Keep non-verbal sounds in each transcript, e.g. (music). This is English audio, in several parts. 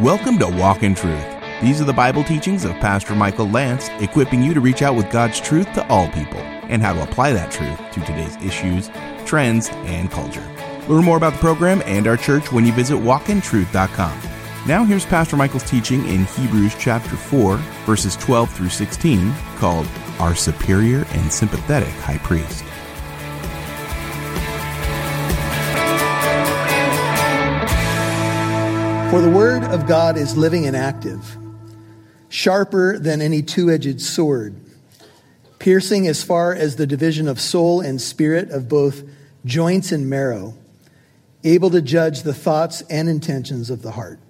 Welcome to Walk in Truth. These are the Bible teachings of Pastor Michael Lantz, equipping you to reach out with God's truth to all people and how to apply that truth to today's issues, trends, and culture. Learn more about the program and our church when you visit walkintruth.com. Now here's Pastor Michael's teaching in Hebrews chapter 4, verses 12 through 16, called Our Superior and Sympathetic High Priest. For the word of God is living and active, sharper than any two edged sword, piercing as far as the division of soul and spirit, of both joints and marrow, able to judge the thoughts and intentions of the heart.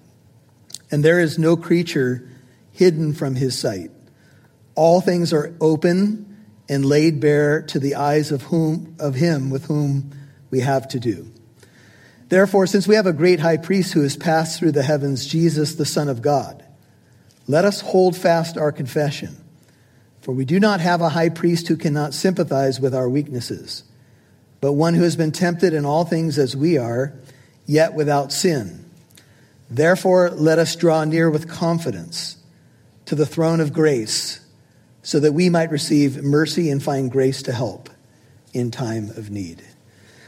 And there is no creature hidden from his sight. All things are open and laid bare to the eyes of whom of him with whom we have to do. Therefore, since we have a great high priest who has passed through the heavens, Jesus, the Son of God, let us hold fast our confession. For we do not have a high priest who cannot sympathize with our weaknesses, but one who has been tempted in all things as we are, yet without sin. Therefore, let us draw near with confidence to the throne of grace, so that we might receive mercy and find grace to help in time of need.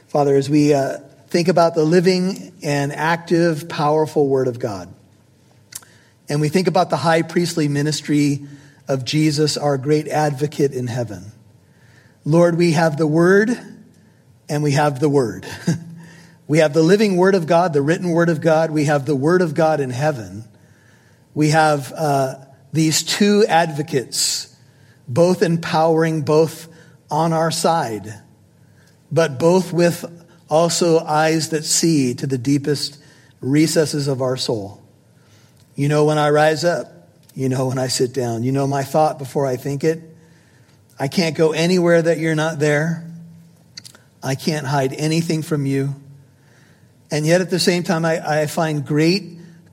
Father, as we uh, think about the living and active, powerful Word of God. And we think about the high priestly ministry of Jesus, our great advocate in heaven. Lord, we have the Word and we have the Word. (laughs) we have the living Word of God, the written Word of God. We have the Word of God in heaven. We have uh, these two advocates, both empowering, both on our side, but both with also eyes that see to the deepest recesses of our soul. You know when I rise up, you know when I sit down, you know my thought before I think it. I can't go anywhere that you're not there. I can't hide anything from you. And yet at the same time, I, I find great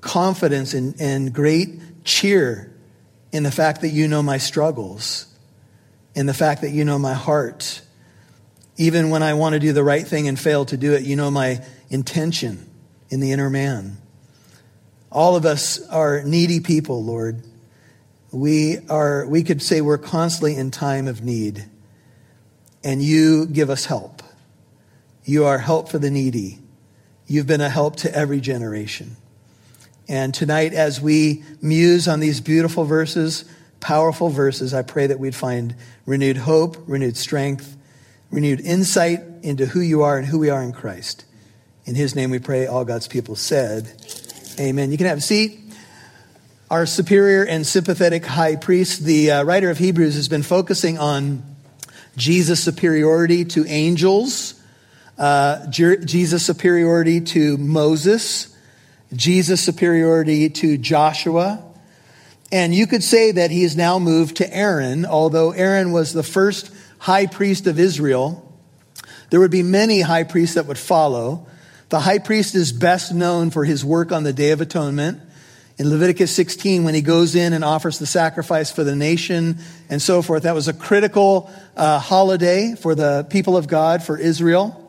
confidence and, and great cheer in the fact that you know my struggles, in the fact that you know my heart even when I want to do the right thing and fail to do it, you know my intention in the inner man. All of us are needy people, Lord. We are we could say we're constantly in time of need. And you give us help. You are help for the needy. You've been a help to every generation. And tonight, as we muse on these beautiful verses, powerful verses, I pray that we'd find renewed hope, renewed strength, renewed insight into who you are and who we are in Christ. In his name we pray, all God's people said, Amen. You can have a seat. Our superior and sympathetic high priest, the uh, writer of Hebrews, has been focusing on Jesus' superiority to angels, uh, Jesus' superiority to Moses, Jesus' superiority to Joshua. And you could say that he has now moved to Aaron, although Aaron was the first high priest of Israel. There would be many high priests that would follow. The high priest is best known for his work on the Day of Atonement. In Leviticus 16, when he goes in and offers the sacrifice for the nation and so forth, that was a critical uh, holiday for the people of God, for Israel.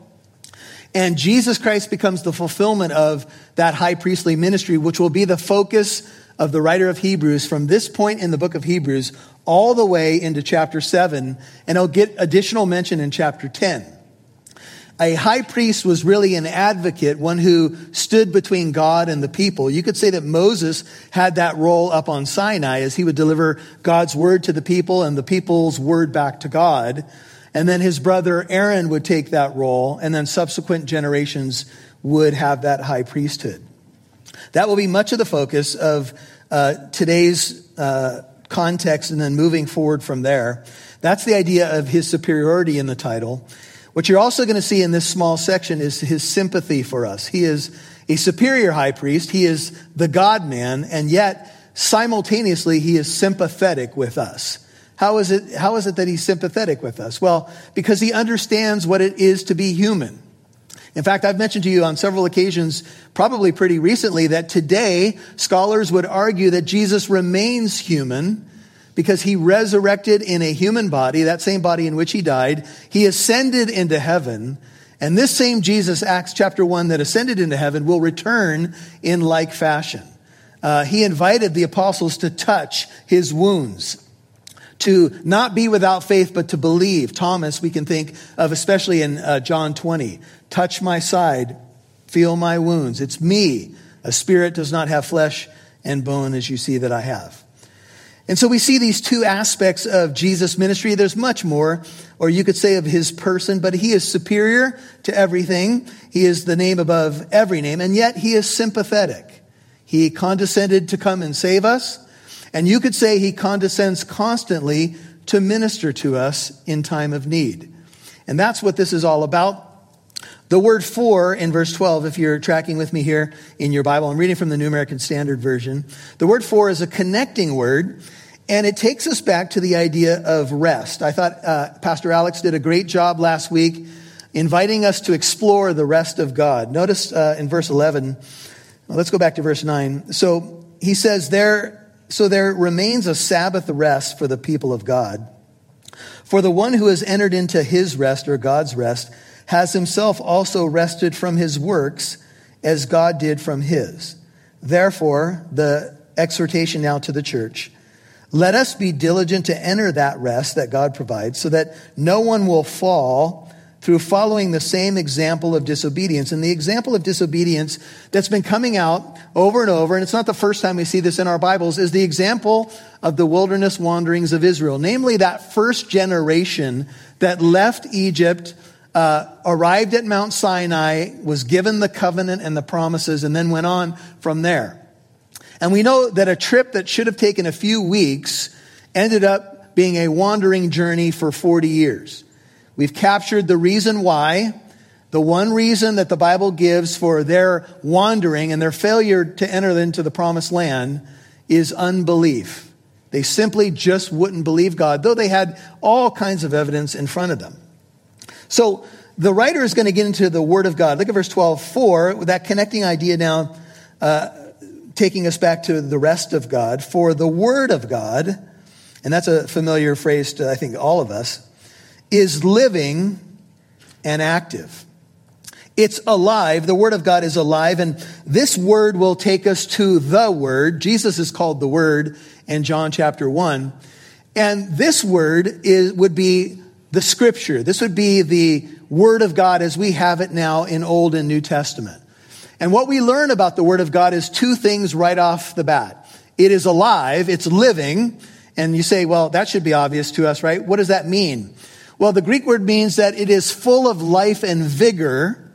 And Jesus Christ becomes the fulfillment of that high priestly ministry, which will be the focus of the writer of Hebrews from this point in the book of Hebrews all the way into chapter 7, and it'll get additional mention in chapter 10. A high priest was really an advocate, one who stood between God and the people. You could say that Moses had that role up on Sinai as he would deliver God's word to the people and the people's word back to God. And then his brother Aaron would take that role, and then subsequent generations would have that high priesthood. That will be much of the focus of uh, today's uh, context and then moving forward from there. That's the idea of his superiority in the title. What you're also going to see in this small section is his sympathy for us. He is a superior high priest. He is the God man, and yet simultaneously he is sympathetic with us. How is it, how is it that he's sympathetic with us? Well, because he understands what it is to be human. In fact, I've mentioned to you on several occasions, probably pretty recently, that today scholars would argue that Jesus remains human because he resurrected in a human body, that same body in which he died. He ascended into heaven. And this same Jesus, Acts chapter 1, that ascended into heaven will return in like fashion. uh, he invited the apostles to touch his wounds to not be without faith, but to believe. Thomas, we can think of, especially in uh, John 20. Touch my side, feel my wounds. It's me. A spirit does not have flesh and bone as you see that I have. And so we see these two aspects of Jesus' ministry. There's much more, or you could say of his person, but he is superior to everything. He is the name above every name, and yet he is sympathetic. He condescended to come and save us. And you could say he condescends constantly to minister to us in time of need. And that's what this is all about. The word for in verse 12, if you're tracking with me here in your Bible, I'm reading from the New American Standard Version. The word for is a connecting word, and it takes us back to the idea of rest. I thought uh, Pastor Alex did a great job last week inviting us to explore the rest of God. Notice uh, in verse 11, well, let's go back to verse 9. So he says, there so there remains a Sabbath rest for the people of God. For the one who has entered into his rest or God's rest has himself also rested from his works as God did from his. Therefore, the exhortation now to the church let us be diligent to enter that rest that God provides so that no one will fall through following the same example of disobedience. And the example of disobedience that's been coming out over and over, and it's not the first time we see this in our Bibles, is the example of the wilderness wanderings of Israel. Namely, that first generation that left Egypt, uh, arrived at Mount Sinai, was given the covenant and the promises, and then went on from there. And we know that a trip that should have taken a few weeks ended up being a wandering journey for 40 years. We've captured the reason why. The one reason that the Bible gives for their wandering and their failure to enter into the promised land is unbelief. They simply just wouldn't believe God, though they had all kinds of evidence in front of them. So the writer is going to get into the Word of God. Look at verse 12, 4, that connecting idea now, uh, taking us back to the rest of God. For the Word of God, and that's a familiar phrase to, I think, all of us, is living and active. It's alive. The Word of God is alive. And this Word will take us to the Word. Jesus is called the Word in John chapter 1. And this Word is, would be the Scripture. This would be the Word of God as we have it now in Old and New Testament. And what we learn about the Word of God is two things right off the bat. It is alive, it's living, and you say, well, that should be obvious to us, right? What does that mean? Well, the Greek word means that it is full of life and vigor.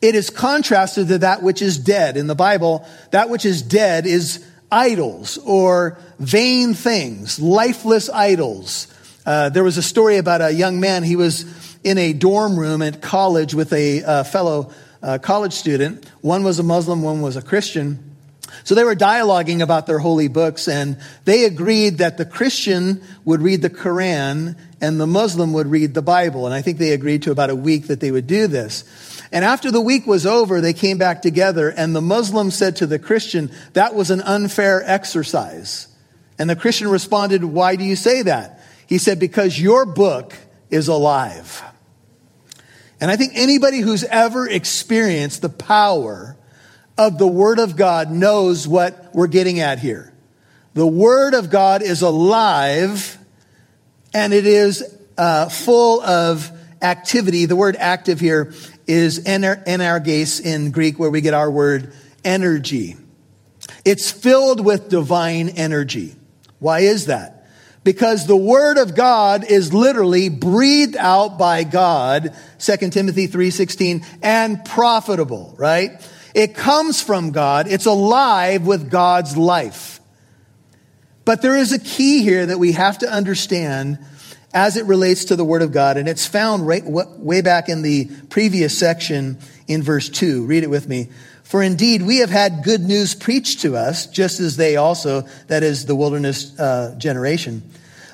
It is contrasted to that which is dead. In the Bible, that which is dead is idols or vain things, lifeless idols. Uh, there was a story about a young man. He was in a dorm room at college with a uh, fellow uh, college student. One was a Muslim, one was a Christian. So they were dialoguing about their holy books, and they agreed that the Christian would read the Quran and the Muslim would read the Bible. And I think they agreed to about a week that they would do this. And after the week was over, they came back together, and the Muslim said to the Christian, That was an unfair exercise. And the Christian responded, Why do you say that? He said, Because your book is alive. And I think anybody who's ever experienced the power of the Word of God knows what we're getting at here. The Word of God is alive and it is uh, full of activity. The word active here is energes in Greek, where we get our word energy. It's filled with divine energy. Why is that? Because the word of God is literally breathed out by God, 2 Timothy 3:16, and profitable, right? It comes from God. It's alive with God's life. But there is a key here that we have to understand as it relates to the Word of God, and it's found right, way back in the previous section in verse 2. Read it with me. For indeed, we have had good news preached to us, just as they also, that is the wilderness uh, generation.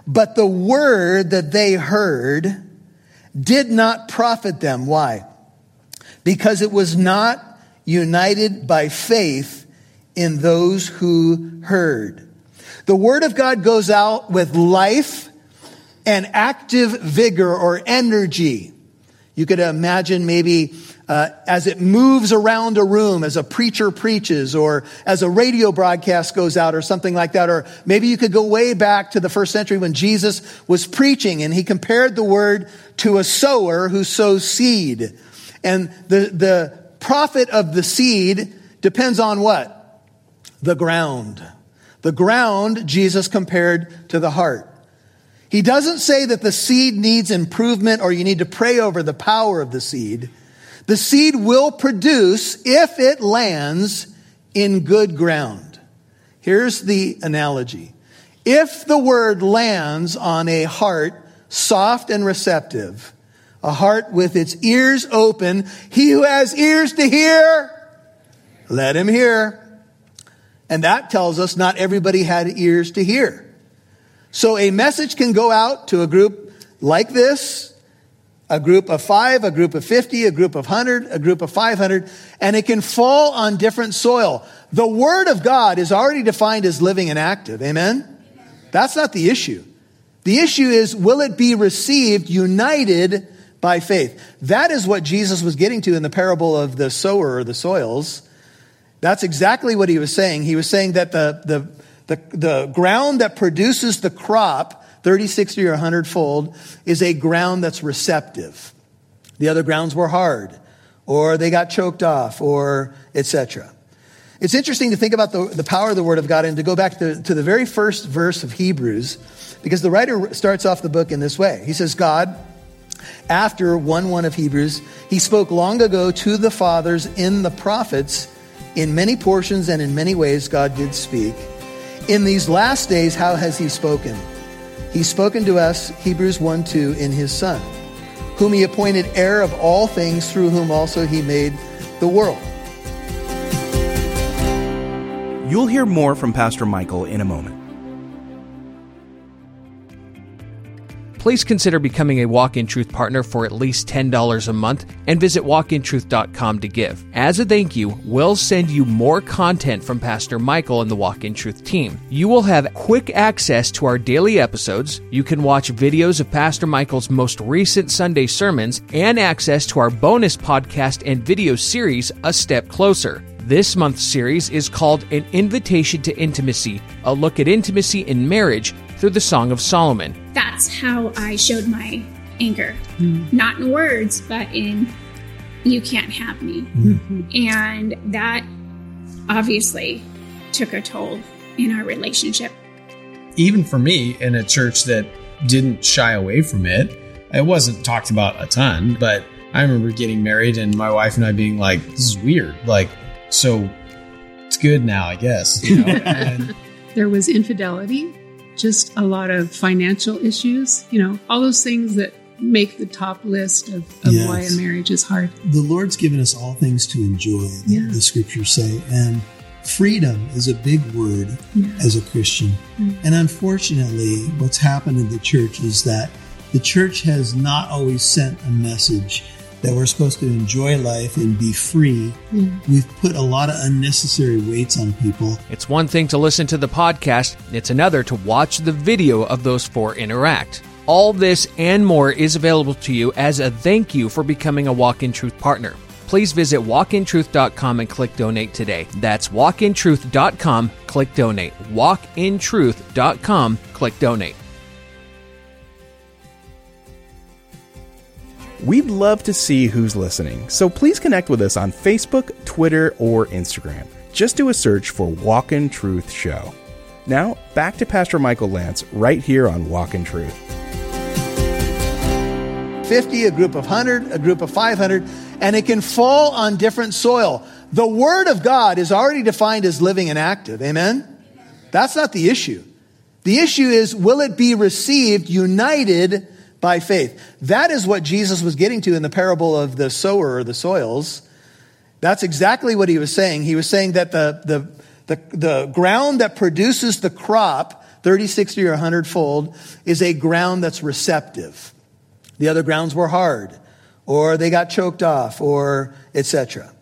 But the word that they heard did not profit them. Why? Because it was not united by faith in those who heard. The word of God goes out with life and active vigor or energy. You could imagine maybe uh, as it moves around a room, as a preacher preaches, or as a radio broadcast goes out, or something like that. Or maybe you could go way back to the first century when Jesus was preaching and he compared the word to a sower who sows seed. And the, the profit of the seed depends on what? The ground. The ground, Jesus compared to the heart. He doesn't say that the seed needs improvement or you need to pray over the power of the seed. The seed will produce if it lands in good ground. Here's the analogy. If the word lands on a heart soft and receptive, a heart with its ears open, he who has ears to hear, let him hear. And that tells us not everybody had ears to hear. So a message can go out to a group like this, a group of five, a group of 50, a group of 100, a group of 500, and it can fall on different soil. The Word of God is already defined as living and active. Amen? That's not the issue. The issue is, will it be received united by faith? That is what Jesus was getting to in the parable of the sower or the soils. That's exactly what he was saying. He was saying that the, the, the, the ground that produces the crop, 30, 60, or 100 fold, is a ground that's receptive. The other grounds were hard, or they got choked off, or etc. It's interesting to think about the, the power of the Word of God and to go back to, to the very first verse of Hebrews, because the writer starts off the book in this way. He says, God, after 1 1 of Hebrews, he spoke long ago to the fathers in the prophets. In many portions and in many ways, God did speak. In these last days, how has he spoken? He's spoken to us, Hebrews 1 2, in his Son, whom he appointed heir of all things, through whom also he made the world. You'll hear more from Pastor Michael in a moment. Please consider becoming a Walk in Truth partner for at least $10 a month and visit walkintruth.com to give. As a thank you, we'll send you more content from Pastor Michael and the Walk in Truth team. You will have quick access to our daily episodes. You can watch videos of Pastor Michael's most recent Sunday sermons and access to our bonus podcast and video series, A Step Closer. This month's series is called An Invitation to Intimacy, a look at intimacy in marriage through the Song of Solomon. That's how I showed my anger. Mm. Not in words, but in you can't have me. Mm-hmm. And that obviously took a toll in our relationship. Even for me, in a church that didn't shy away from it, it wasn't talked about a ton, but I remember getting married and my wife and I being like, this is weird. Like, so it's good now, I guess. You know? (laughs) and, there was infidelity just a lot of financial issues, you know, all those things that make the top list of, of yes. why a marriage is hard. The Lord's given us all things to enjoy, yeah. the scriptures say. And freedom is a big word yeah. as a Christian. Mm. And unfortunately, what's happened in the church is that the church has not always sent a message that we're supposed to enjoy life and be free, mm. we've put a lot of unnecessary weights on people. It's one thing to listen to the podcast, it's another to watch the video of those four interact. All this and more is available to you as a thank you for becoming a Walk in Truth partner. Please visit walkintruth.com and click donate today. That's walkintruth.com, click donate. Walkintruth.com, click donate. We'd love to see who's listening, so please connect with us on Facebook, Twitter, or Instagram. Just do a search for Walk in Truth Show. Now, back to Pastor Michael Lantz right here on Walk in Truth. 50, a group of 100, a group of 500, and it can fall on different soil. The Word of God is already defined as living and active. Amen? That's not the issue. The issue is, will it be received united by faith. That is what Jesus was getting to in the parable of the sower or the soils. That's exactly what he was saying. He was saying that the, the, the, the ground that produces the crop, 30, 60, or 100 fold, is a ground that's receptive. The other grounds were hard, or they got choked off, or etc.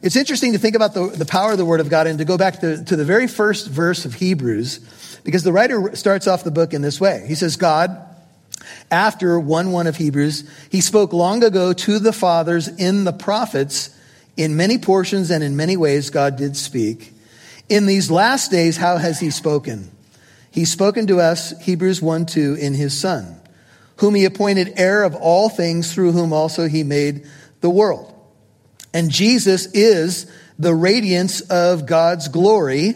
It's interesting to think about the, the power of the Word of God and to go back to, to the very first verse of Hebrews, because the writer starts off the book in this way. He says, God, After 1 1 of Hebrews, he spoke long ago to the fathers in the prophets. In many portions and in many ways, God did speak. In these last days, how has he spoken? He's spoken to us, Hebrews 1 2, in his Son, whom he appointed heir of all things, through whom also he made the world. And Jesus is the radiance of God's glory,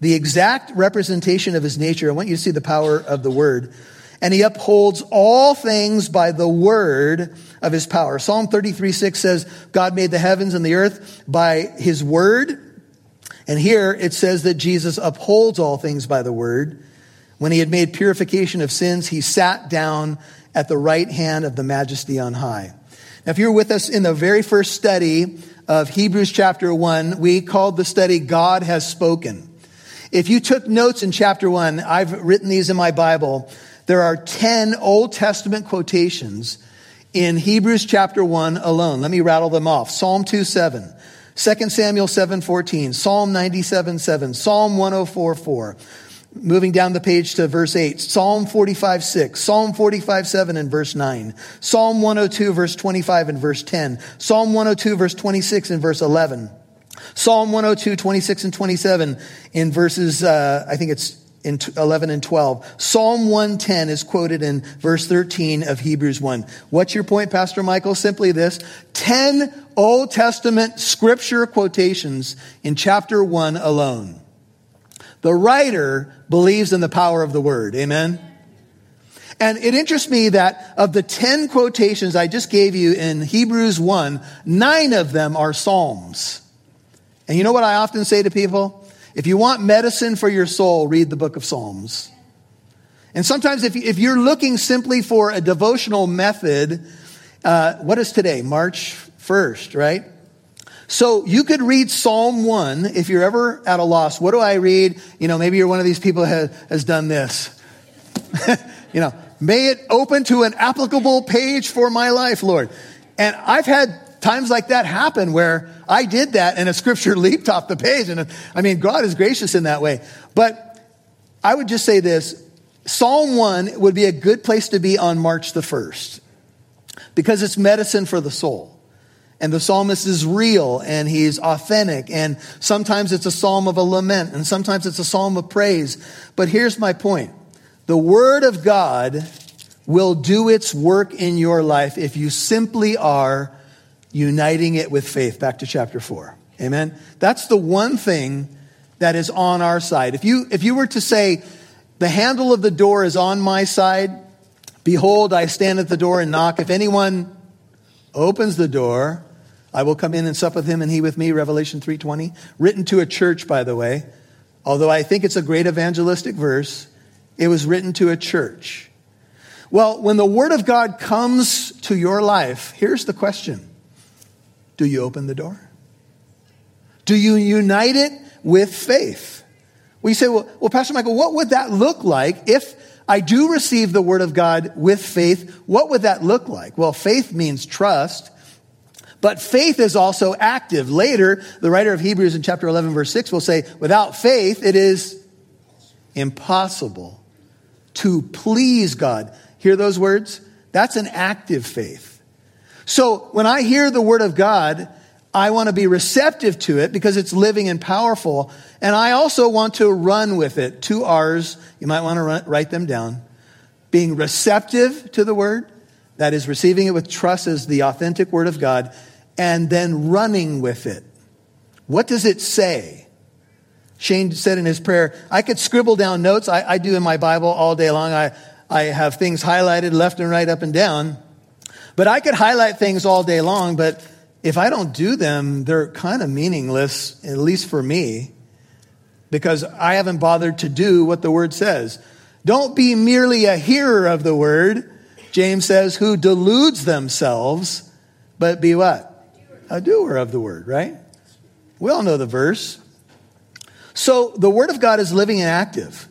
the exact representation of his nature. I want you to see the power of the word and he upholds all things by the word of his power. Psalm 33 6 says, God made the heavens and the earth by his word. And here it says that Jesus upholds all things by the word. When he had made purification of sins, he sat down at the right hand of the majesty on high. Now, if you're with us in the very first study of Hebrews chapter 1, we called the study God Has Spoken. If you took notes in chapter 1, I've written these in my Bible. There are 10 Old Testament quotations in Hebrews chapter 1 alone. Let me rattle them off. Psalm 2 7, 2 Samuel 7 14, Psalm 97 7, Psalm 104 4. Moving down the page to verse 8, Psalm 45 6, Psalm 45 7 and verse 9, Psalm 102 verse 25 and verse 10, Psalm 102 verse 26 and verse 11, Psalm 102 26 and 27 in verses, uh, I think it's in 11 and 12. Psalm 110 is quoted in verse 13 of Hebrews 1. What's your point, Pastor Michael? Simply this 10 Old Testament scripture quotations in chapter 1 alone. The writer believes in the power of the word. Amen? And it interests me that of the 10 quotations I just gave you in Hebrews 1, nine of them are Psalms. And you know what I often say to people? If you want medicine for your soul, read the book of Psalms. And sometimes, if, if you're looking simply for a devotional method, uh, what is today? March 1st, right? So you could read Psalm 1 if you're ever at a loss. What do I read? You know, maybe you're one of these people who has, has done this. (laughs) you know, may it open to an applicable page for my life, Lord. And I've had times like that happen where I did that and a scripture (laughs) leaped off the page. And I mean, God is gracious in that way. But I would just say this Psalm 1 would be a good place to be on March the 1st because it's medicine for the soul. And the psalmist is real and he's authentic. And sometimes it's a psalm of a lament and sometimes it's a psalm of praise. But here's my point the word of God will do its work in your life if you simply are uniting it with faith. Back to chapter 4. Amen. That's the one thing that is on our side. If you, if you were to say, the handle of the door is on my side, behold, I stand at the door and knock. If anyone opens the door, I will come in and sup with him and he with me, Revelation 3.20. Written to a church, by the way. Although I think it's a great evangelistic verse, it was written to a church. Well, when the Word of God comes to your life, here's the question do you open the door? Do you unite it with faith? We say, well, well, Pastor Michael, what would that look like if I do receive the word of God with faith? What would that look like? Well, faith means trust. But faith is also active. Later, the writer of Hebrews in chapter 11, verse 6 will say, without faith, it is impossible to please God. Hear those words? That's an active faith. So when I hear the word of God, I want to be receptive to it because it's living and powerful. And I also want to run with it. Two R's. You might want to run, write them down. Being receptive to the word, that is receiving it with trust as the authentic word of God, and then running with it. What does it say? Shane said in his prayer, I could scribble down notes. I, I do in my Bible all day long. I, I have things highlighted left and right, up and down. But I could highlight things all day long, but if I don't do them, they're kind of meaningless, at least for me, because I haven't bothered to do what the word says. Don't be merely a hearer of the word, James says, who deludes themselves, but be what? A doer of the word, right? We all know the verse. So the word of God is living and active.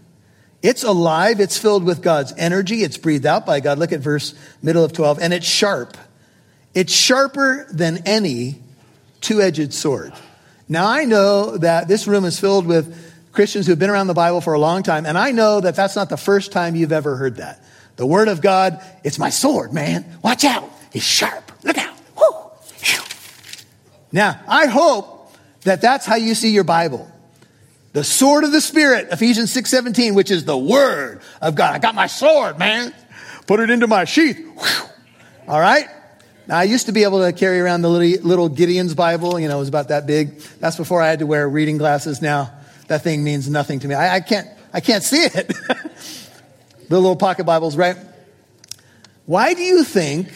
It's alive. It's filled with God's energy. It's breathed out by God. Look at verse middle of 12. And it's sharp. It's sharper than any two edged sword. Now, I know that this room is filled with Christians who've been around the Bible for a long time, and I know that that's not the first time you've ever heard that. The word of God, it's my sword, man. Watch out. It's sharp. Look out. Woo. Now, I hope that that's how you see your Bible. The sword of the Spirit, Ephesians 6 17, which is the word of God. I got my sword, man. Put it into my sheath. Whew. All right? Now, I used to be able to carry around the little, Gideon's Bible. You know, it was about that big. That's before I had to wear reading glasses. Now, that thing means nothing to me. I, I can't, I can't see it. (laughs) the little pocket Bibles, right? Why do you think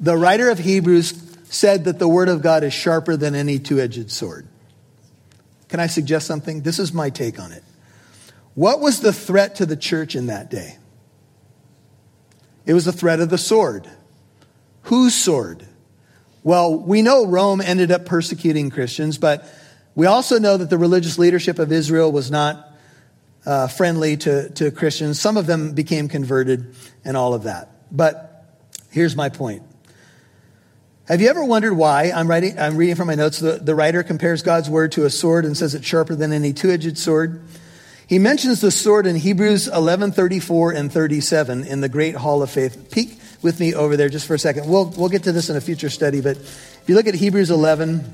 the writer of Hebrews said that the Word of God is sharper than any two edged sword? Can I suggest something? This is my take on it. What was the threat to the church in that day? It was the threat of the sword. Whose sword? Well, we know Rome ended up persecuting Christians, but we also know that the religious leadership of Israel was not uh, friendly to, to Christians. Some of them became converted and all of that. But here's my point. Have you ever wondered why? I'm, writing, I'm reading from my notes. The, the writer compares God's word to a sword and says it's sharper than any two edged sword. He mentions the sword in Hebrews 11 34 and 37 in the Great Hall of Faith. Peek with me over there just for a second. We'll, we'll get to this in a future study, but if you look at Hebrews 11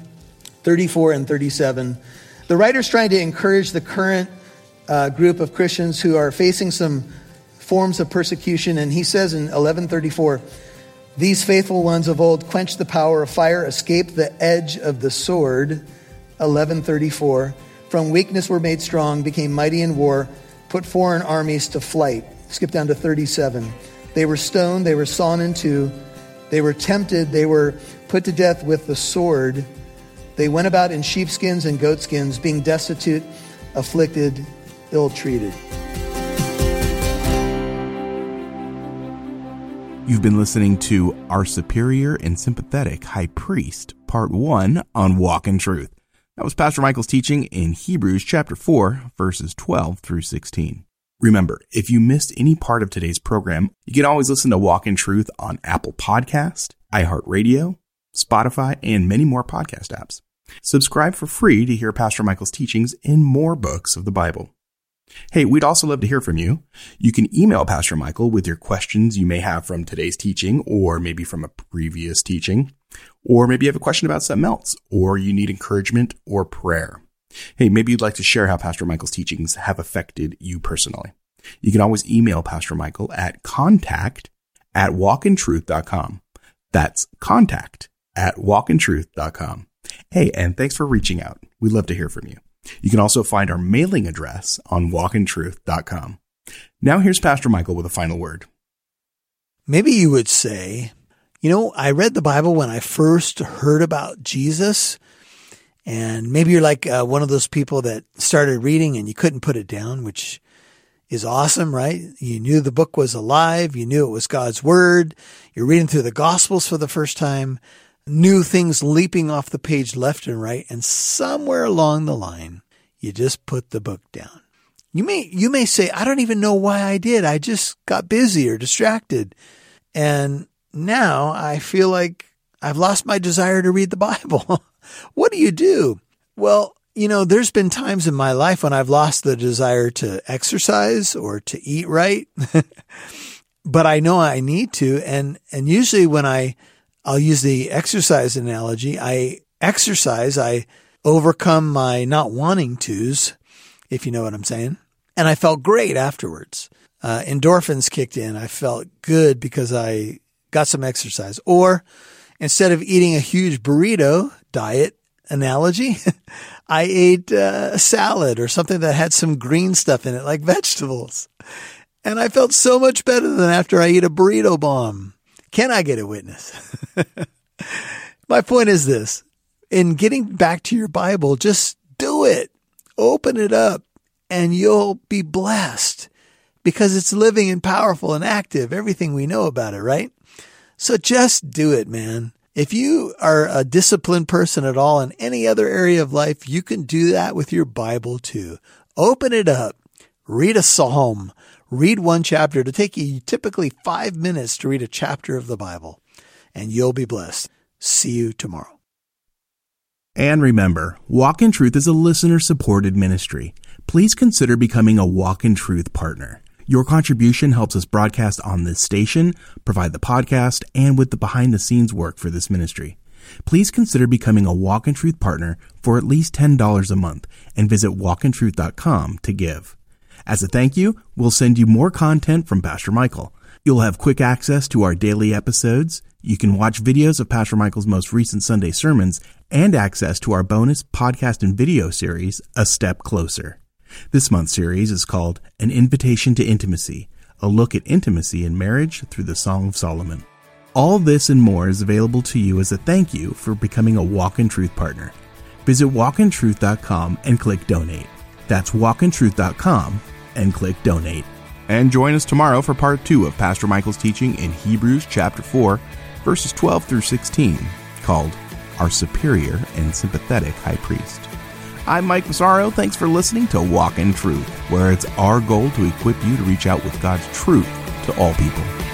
34 and 37, the writer's trying to encourage the current uh, group of Christians who are facing some forms of persecution. And he says in 1134, these faithful ones of old quenched the power of fire, escaped the edge of the sword. 1134, from weakness were made strong, became mighty in war, put foreign armies to flight. Skip down to 37. They were stoned, they were sawn in two, they were tempted, they were put to death with the sword. They went about in sheepskins and goatskins, being destitute, afflicted, ill treated. You've been listening to Our Superior and Sympathetic High Priest, Part 1 on Walk in Truth. That was Pastor Michael's teaching in Hebrews chapter 4, verses 12 through 16. Remember, if you missed any part of today's program, you can always listen to Walk in Truth on Apple Podcast, iHeartRadio, Spotify, and many more podcast apps. Subscribe for free to hear Pastor Michael's teachings in more books of the Bible. Hey, we'd also love to hear from you. You can email Pastor Michael with your questions you may have from today's teaching or maybe from a previous teaching, or maybe you have a question about something else, or you need encouragement or prayer. Hey, maybe you'd like to share how Pastor Michael's teachings have affected you personally. You can always email Pastor Michael at contact at walkintruth.com. That's contact at walkintruth.com. Hey, and thanks for reaching out. We'd love to hear from you. You can also find our mailing address on walkintruth.com. Now here's Pastor Michael with a final word. Maybe you would say, you know, I read the Bible when I first heard about Jesus. And maybe you're like uh, one of those people that started reading and you couldn't put it down, which is awesome, right? You knew the book was alive. You knew it was God's word. You're reading through the gospels for the first time new things leaping off the page left and right, and somewhere along the line, you just put the book down. You may, you may say, I don't even know why I did. I just got busy or distracted. And now I feel like I've lost my desire to read the (laughs) Bible. what do you do? Well, you know, there's been times in my life when I've lost the desire to exercise or to eat right, (laughs) but I know I need to. And, and usually when I I'll use the exercise analogy. I exercise, I overcome my not wanting tos, if you know what I'm saying. And I felt great afterwards. Uh, endorphins kicked in. I felt good because I got some exercise. Or instead of eating a huge burrito diet analogy, (laughs) I ate uh, a salad or something that had some green stuff in it, like vegetables. And I felt so much better than after I ate a burrito bomb. Can I get a witness? (laughs) My point is this in getting back to your Bible, just do it. Open it up and you'll be blessed because it's living and powerful and active. Everything we know about it, right? So just do it, man. If you are a disciplined person at all in any other area of life, you can do that with your Bible too. Open it up, read a psalm, Read one chapter. to take you typically five minutes to read a chapter of the Bible, and you'll be blessed. See you tomorrow. And remember, Walk in Truth is a listener supported ministry. Please consider becoming a Walk in Truth partner. Your contribution helps us broadcast on this station, provide the podcast, and with the behind the scenes work for this ministry. Please consider becoming a Walk in Truth partner for at least $10 a month and visit walkintruth.com to give. As a thank you, we'll send you more content from Pastor Michael. You'll have quick access to our daily episodes. You can watch videos of Pastor Michael's most recent Sunday sermons and access to our bonus podcast and video series, A Step Closer. This month's series is called An Invitation to Intimacy, a look at intimacy in marriage through the Song of Solomon. All this and more is available to you as a thank you for becoming a Walk in Truth partner. Visit walkintruth.com and click donate. That's walkintruth.com and click donate. And join us tomorrow for part two of Pastor Michael's teaching in Hebrews chapter 4, verses 12 through 16, called Our Superior and Sympathetic High Priest. I'm Mike Massaro. Thanks for listening to Walk in Truth, where it's our goal to equip you to reach out with God's truth to all people.